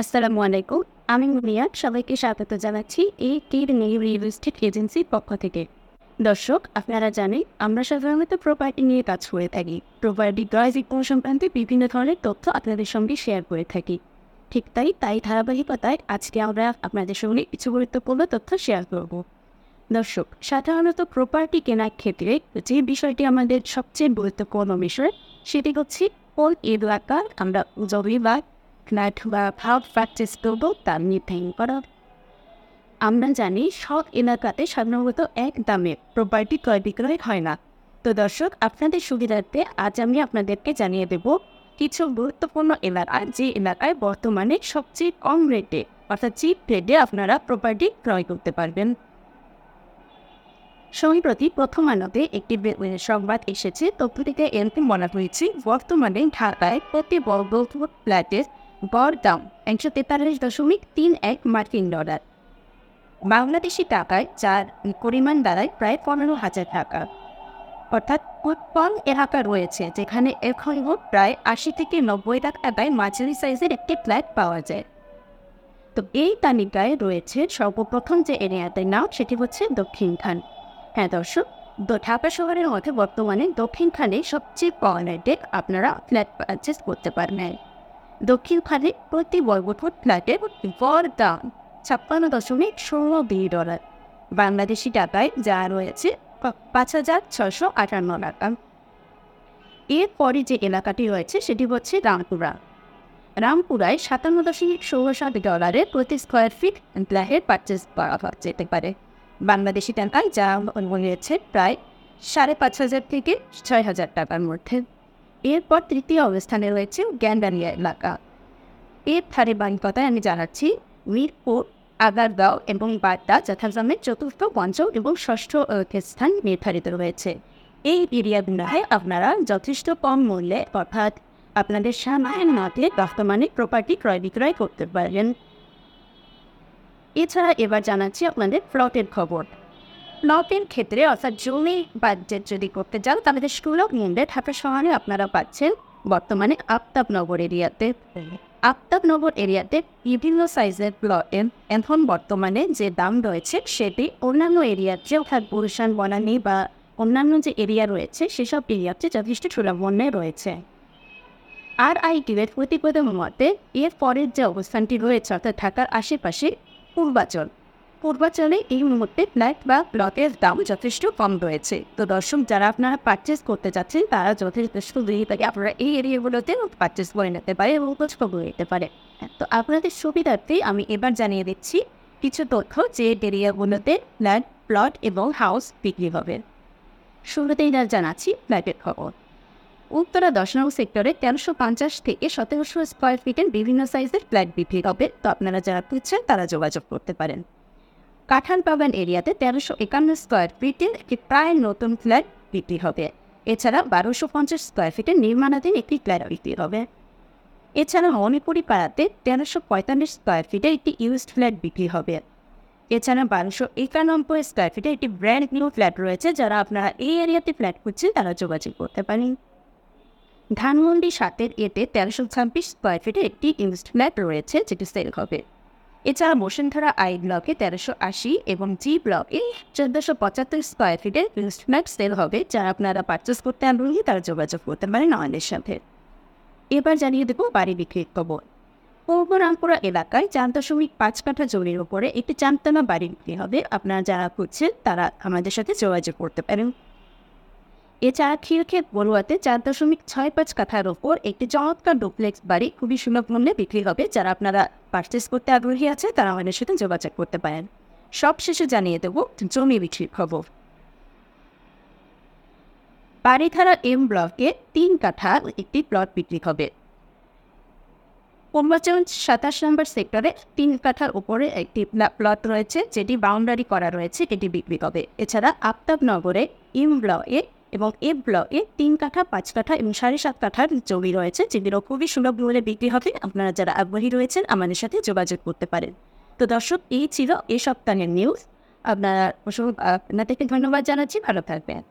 আসসালামু আলাইকুম, আমি মুনিয়া, সবাইকে স্বাগত জানাচ্ছি এই টির নিউ রিয়েল এস্টেট এজেন্সির পক্ষ থেকে। দর্শক, আপনারা জানেন, আমরা সাধারণত প্রপার্টি নিয়ে কাজ করে থাকি। প্রপার্টি ক্রয় বিক্রয় সংক্রান্ত বিভিন্ন ধরনের তথ্য আপনাদের সঙ্গে শেয়ার করে থাকি। ঠিক তাই তাই ধারাবাহিকতায় আজকে আমরা আপনাদের সঙ্গে কিছু গুরুত্বপূর্ণ তথ্য শেয়ার করব। দর্শক, সাধারণত প্রপার্টি কেনার ক্ষেত্রে যে বিষয়টি আমাদের সবচেয়ে গুরুত্বপূর্ণ বিষয়, সেটি হচ্ছে কোন এলাকা আমরা জমি বা বা ভাব পারচেস করব তা নির্ধারণ করা। আমরা জানি সব এলাকাতে সাধারণত এক দামে প্রপার্টি ক্রয় বিক্রয় হয় না। তো দর্শক, আপনাদের সুবিধার্থে আজ আমি আপনাদেরকে জানিয়ে দেব কিছু গুরুত্বপূর্ণ এলাকা, যে এলাকায় বর্তমানে সবচেয়ে কম রেটে অর্থাৎ চিপ রেটে আপনারা প্রপার্টি ক্রয় করতে পারবেন। সম্প্রতি প্রথম আলোতে একটি সংবাদ এসেছে তথ্যটিতে এরকম বলা হয়েছে, বর্তমানে ঢাকায় প্রতি বর্গ ফুট ফ্ল্যাটের গড় দাম একশো তেতাল্লিশ দশমিক তিন এক মার্কিন ডলার। বাংলাদেশি টাকায় যার পরিমাণ দাঁড়ায় প্রায় পনেরো হাজার টাকা। অর্থাৎ কম এলাকা রয়েছে, যেখানে এখনও প্রায় আশি থেকে নব্বই লাখ টাকায় মাঝারি সাইজের একটি ফ্ল্যাট পাওয়া যায়। তো এই তালিকায় রয়েছে সর্বপ্রথম যে এরিয়াতে নাম, সেটি হচ্ছে দক্ষিণখান হ্যাঁ দর্শক ঢাকা শহরের মধ্যে বর্তমানে দক্ষিণখানে সবচেয়ে কম রেটে আপনারা ফ্ল্যাট পারচেস করতে পারবেন। দক্ষিণখানে প্রতি বর্গফুট ফ্ল্যাটের গড় দাম ছাপ্পান্ন দশমিক ষোলো দুই ডলার। বাংলাদেশি টাকায় যা রয়েছে পাঁচ হাজার ছশো আটান্ন টাকা। এরপরে যে এলাকাটি রয়েছে, সেটি হচ্ছে রামপুরা। রামপুরায় সাতান্ন দশমিক ষোলো সাত ডলারে প্রতি স্কোয়ার ফিট ফ্ল্যাটের পারচেস করা যেতে পারে। বাংলাদেশি টাকায় যা রয়েছে, প্রায় সাড়ে পাঁচ হাজার থেকে ছয় হাজার টাকার মধ্যে। এরপর তৃতীয় অবস্থানে রয়েছে গ্যান্ডারিয়া এলাকা। এর ধারে বাণিকতায় আমি জানাচ্ছি, মিরপুর, আগারগাঁও এবং বাড্ডা যথাক্রমে চতুর্থ, পঞ্চম এবং ষষ্ঠ স্থান নির্ধারিত রয়েছে। এই এরিয়াগুলোয় আপনারা যথেষ্ট কম মূল্যে অর্থাৎ আপনাদের সামান্য মতে বর্তমানে প্রপার্টি ক্রয় বিক্রয় করতে পারেন। এছাড়া এবার জানাচ্ছি আপনাদের প্লটের খবর। প্লটের ক্ষেত্রে অর্থাৎ জমি বাজেট যদি করতে চান তাহলে সুলভ মূল্যে ঢাকা শহরে আপনারা পাচ্ছেন বর্তমানে আফতাবনগর এরিয়াতে। আফতাবনগর এরিয়াতে বিভিন্ন সাইজের প্লটের এখন বর্তমানে যে দাম রয়েছে, সেটি অন্যান্য এরিয়ার যে অর্থাৎ গুলশান বনানি বা অন্যান্য যে এরিয়া রয়েছে, সেসব এরিয়াতে যথেষ্ট সুলভ রয়েছে। আর আইটির প্রতিবেদন মতে, এর পরের যে অবস্থানটি রয়েছে, অর্থাৎ ঢাকার আশেপাশে পূর্বাচল পূর্বাচলে এই মুহূর্তে ফ্ল্যাট বা প্লটের দাম যথেষ্ট কম রয়েছে। তো দর্শক, যারা আপনারা পারচেস করতে চাচ্ছেন তারা যথেষ্ট দুই থেকে আপনারা এই এরিয়াগুলোতে পারচেস করে নিতে পারে এবং খোঁজ খবর নিতে পারে। তো আপনাদের সুবিধার্থে আমি এবার জানিয়ে দিচ্ছি কিছু তথ্য যে এরিয়াগুলোতে ফ্ল্যাট প্লট এবং হাউস বিক্রি হবে। শুরুতেই জানাচ্ছি ফ্ল্যাটের খবর। উত্তরা দশ নম্বর সেক্টরে তেরোশো পঞ্চাশ থেকে সতেরোশো স্কোয়ার ফিটের বিভিন্ন সাইজের ফ্ল্যাট বিক্রি হবে। তো আপনারা যারা খুঁজছেন, তারা যোগাযোগ করতে পারেন। কাঠান বাগান এরিয়াতে তেরোশো একান্ন স্কোয়ার ফিটের একটি প্রায় নতুন ফ্ল্যাট বিক্রি হবে। এছাড়া বারোশো পঞ্চাশ স্কোয়ার ফিটের নির্মাণাধীন একটি ফ্ল্যাট বিক্রি হবে। এছাড়া মণিপুরি পাড়াতে তেরোশো পঁয়তাল্লিশ স্কোয়ার ফিটের একটি ইউজড ফ্ল্যাট বিক্রি হবে। এছাড়া বারোশো একানব্বই স্কোয়ার ফিটের একটি ব্র্যান্ড নিউ ফ্ল্যাট রয়েছে, যারা আপনারা এই এরিয়াতে ফ্ল্যাট খুঁজছেন, তারা যোগাযোগ করতে পারেন। ধানমন্ডি সাতের এতে তেরোশো ছাব্বিশ স্কোয়ার ফিটের একটি ইউজড ফ্ল্যাট রয়েছে, যেটি সেল হবে। এছাড়া বসুন্ধরা আই ব্লকে তেরোশো আশি এবং জি ব্লকে চোদ্দোশো পঁচাত্তর স্কোয়ার ফিটের ফ্ল্যাট সেল হবে, যা আপনারা পারচেস করতে আগ্রহী তারা যোগাযোগ করতে পারেন আমাদের সাথে। এবার জানিয়ে দেবো বাড়ি বিক্রির খবর। পূর্ব রামপুরা এলাকায় চার দশমিক পাঁচ কাঠা জমির উপরে একটি চারতলা বাড়ি বিক্রি হবে। আপনারা যারা খুঁজছেন তারা আমাদের সাথে যোগাযোগ করতে পারেন। এছাড়া খিলক্ষেত বড়ুয়াতে চার দশমিক ছয় পাঁচ কাঠার ওপর একটি চমৎকার ডুপ্লেক্স বাড়ি খুবই সুলভ মূল্যে বিক্রি হবে। যারা আপনারা পারচেস করতে আগ্রহী আছে, তারা আমাদের সাথে যোগাযোগ করতে পারেন। সব শেষে জানিয়ে দেবো জমি বিক্রির খবর। বাড়িধারা এম ব্লকে তিন কাঠা একটি প্লট বিক্রি হবে। পূর্বাচল সাতাশ নম্বর সেক্টরে তিন কাঠার উপরে একটি প্লট রয়েছে, যেটি বাউন্ডারি করা রয়েছে এটি বিক্রি হবে। এছাড়া আফতাবনগরে ইম ব্লকে এবং এ ব্লকে তিন কাঠা, পাঁচ কাঠা এবং সাড়ে সাত কাঠার জমি রয়েছে, যেগুলো খুবই সুলভ মূল্যে বিক্রি হবে। আপনারা যারা আগ্রহী রয়েছেন, আমাদের সাথে যোগাযোগ করতে পারেন। তো দর্শক, এই ছিল এ সপ্তাহের নিউজ আপনারা আপনাদেরকে ধন্যবাদ জানাচ্ছি। ভালো থাকবেন।